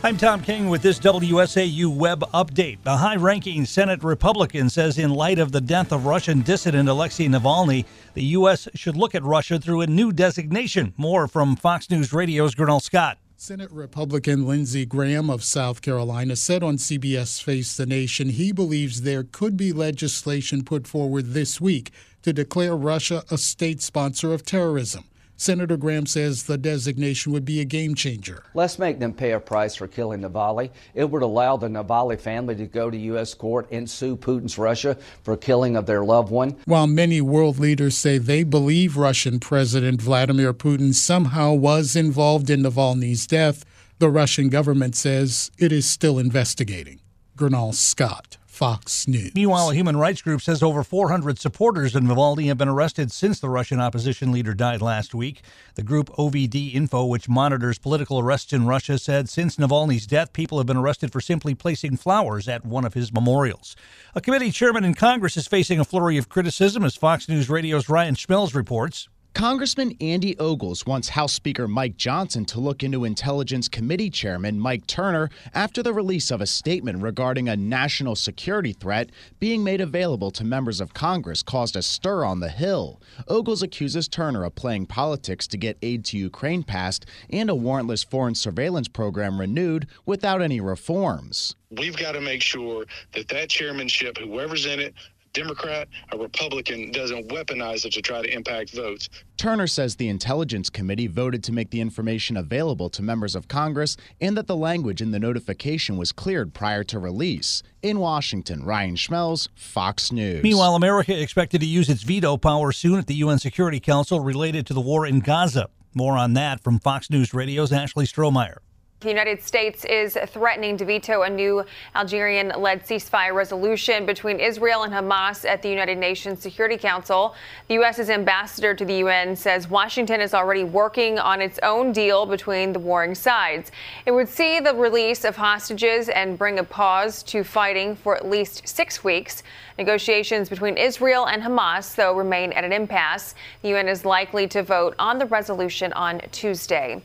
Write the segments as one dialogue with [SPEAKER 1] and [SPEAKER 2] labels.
[SPEAKER 1] I'm Tom King with this WSAU web update. A high ranking Senate Republican says, in light of the death of Russian dissident Alexei Navalny, the U.S. should look at Russia through a new designation. More from Fox News Radio's Gurnal Scott.
[SPEAKER 2] Senate Republican Lindsey Graham of South Carolina said on CBS Face the Nation he believes there could be legislation put forward this week to declare Russia a state sponsor of terrorism. Senator Graham says the designation would be a game changer.
[SPEAKER 3] Let's make them pay a price for killing Navalny. It would allow the Navalny family to go to U.S. court and sue Putin's Russia for killing of their loved one.
[SPEAKER 2] While many world leaders say they believe Russian President Vladimir Putin somehow was involved in Navalny's death, the Russian government says it is still investigating. Gurnal Scott. Fox News.
[SPEAKER 1] Meanwhile, a human rights group says over 400 supporters of Navalny have been arrested since the Russian opposition leader died last week. The group OVD Info, which monitors political arrests in Russia, said since Navalny's death, people have been arrested for simply placing flowers at one of his memorials. A committee chairman in Congress is facing a flurry of criticism, as Fox News Radio's Ryan Schmelz reports.
[SPEAKER 4] Congressman Andy Ogles wants House Speaker Mike Johnson to look into Intelligence Committee Chairman Mike Turner after the release of a statement regarding a national security threat being made available to members of Congress caused a stir on the Hill. Ogles accuses Turner of playing politics to get aid to Ukraine passed and a warrantless foreign surveillance program renewed without any reforms.
[SPEAKER 5] We've got to make sure that that chairmanship, whoever's in it, Democrat or Republican doesn't weaponize it to try to impact votes.
[SPEAKER 4] Turner says the Intelligence Committee voted to make the information available to members of Congress and that the language in the notification was cleared prior to release. In Washington, Ryan Schmelz, Fox News.
[SPEAKER 1] Meanwhile, America expected to use its veto power soon at the UN Security Council related to the war in Gaza. More on that from Fox News Radio's Ashley Strohmier.
[SPEAKER 6] The United States is threatening to veto a new Algerian led ceasefire resolution between Israel and Hamas at the United Nations Security Council. The U.S.'s ambassador to the UN says Washington is already working on its own deal between the warring sides. It would see the release of hostages and bring a pause to fighting for at least six weeks. Negotiations between Israel and Hamas, though, remain at an impasse. The UN is likely to vote on the resolution on Tuesday.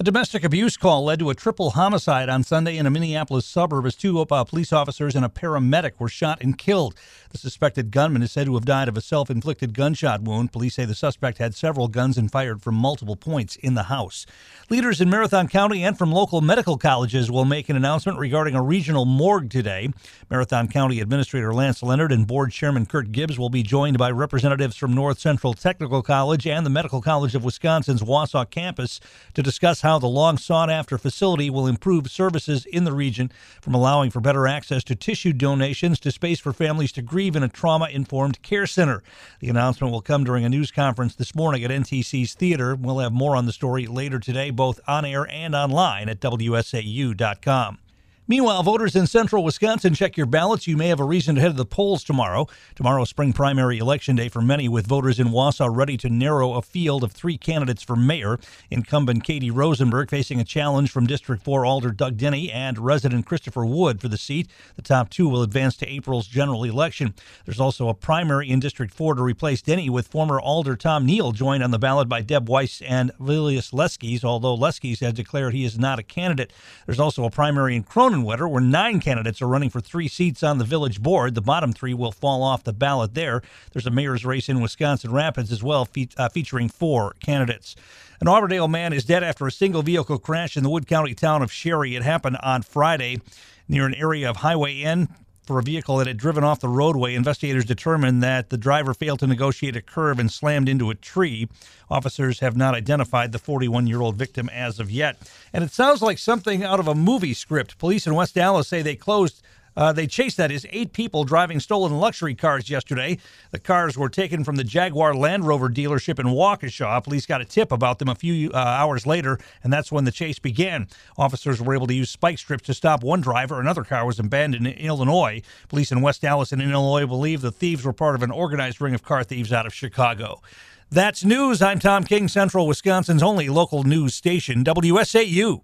[SPEAKER 1] A domestic abuse call led to a triple homicide on Sunday in a Minneapolis suburb as two uh, police officers and a paramedic were shot and killed. The suspected gunman is said to have died of a self inflicted gunshot wound. Police say the suspect had several guns and fired from multiple points in the house. Leaders in Marathon County and from local medical colleges will make an announcement regarding a regional morgue today. Marathon County Administrator Lance Leonard and Board Chairman Kurt Gibbs will be joined by representatives from North Central Technical College and the Medical College of Wisconsin's Wausau campus to discuss how how the long sought after facility will improve services in the region from allowing for better access to tissue donations to space for families to grieve in a trauma informed care center. The announcement will come during a news conference this morning at NTC's Theater. We'll have more on the story later today, both on air and online at WSAU.com. Meanwhile, voters in central Wisconsin, check your ballots. You may have a reason to head to the polls tomorrow. Tomorrow, spring primary election day for many, with voters in Wausau ready to narrow a field of three candidates for mayor. Incumbent Katie Rosenberg facing a challenge from District 4 Alder Doug Diny and resident Christopher Wood for the seat. The top two will advance to April's general election. There's also a primary in District 4 to replace Diny, with former Alder Tom Neal joined on the ballot by Deb Weiss and Vilius Leskes, although Leskes has declared he is not a candidate. There's also a primary in Cronin Wetter, where nine candidates are running for three seats on the village board. The bottom three will fall off the ballot there. There's a mayor's race in Wisconsin Rapids as well, fe- uh, featuring four candidates. An Auburndale man is dead after a single vehicle crash in the Wood County town of Sherry. It happened on Friday near an area of Highway N for a vehicle that had driven off the roadway. Investigators determined that the driver failed to negotiate a curve and slammed into a tree. Officers have not identified the 41 year old victim as of yet. And it sounds like something out of a movie script. Police in West Allis say they closed uh, they chased, that is, eight people driving stolen luxury cars yesterday. The cars were taken from the Jaguar Land Rover dealership in Waukesha. Police got a tip about them a few uh, hours later, and that's when the chase began. Officers were able to use spike strips to stop one driver. Another car was abandoned in Illinois. Police in West Allis and Illinois believe the thieves were part of an organized ring of car thieves out of Chicago. That's news. I'm Tom King, Central Wisconsin's only local news station, WSAU.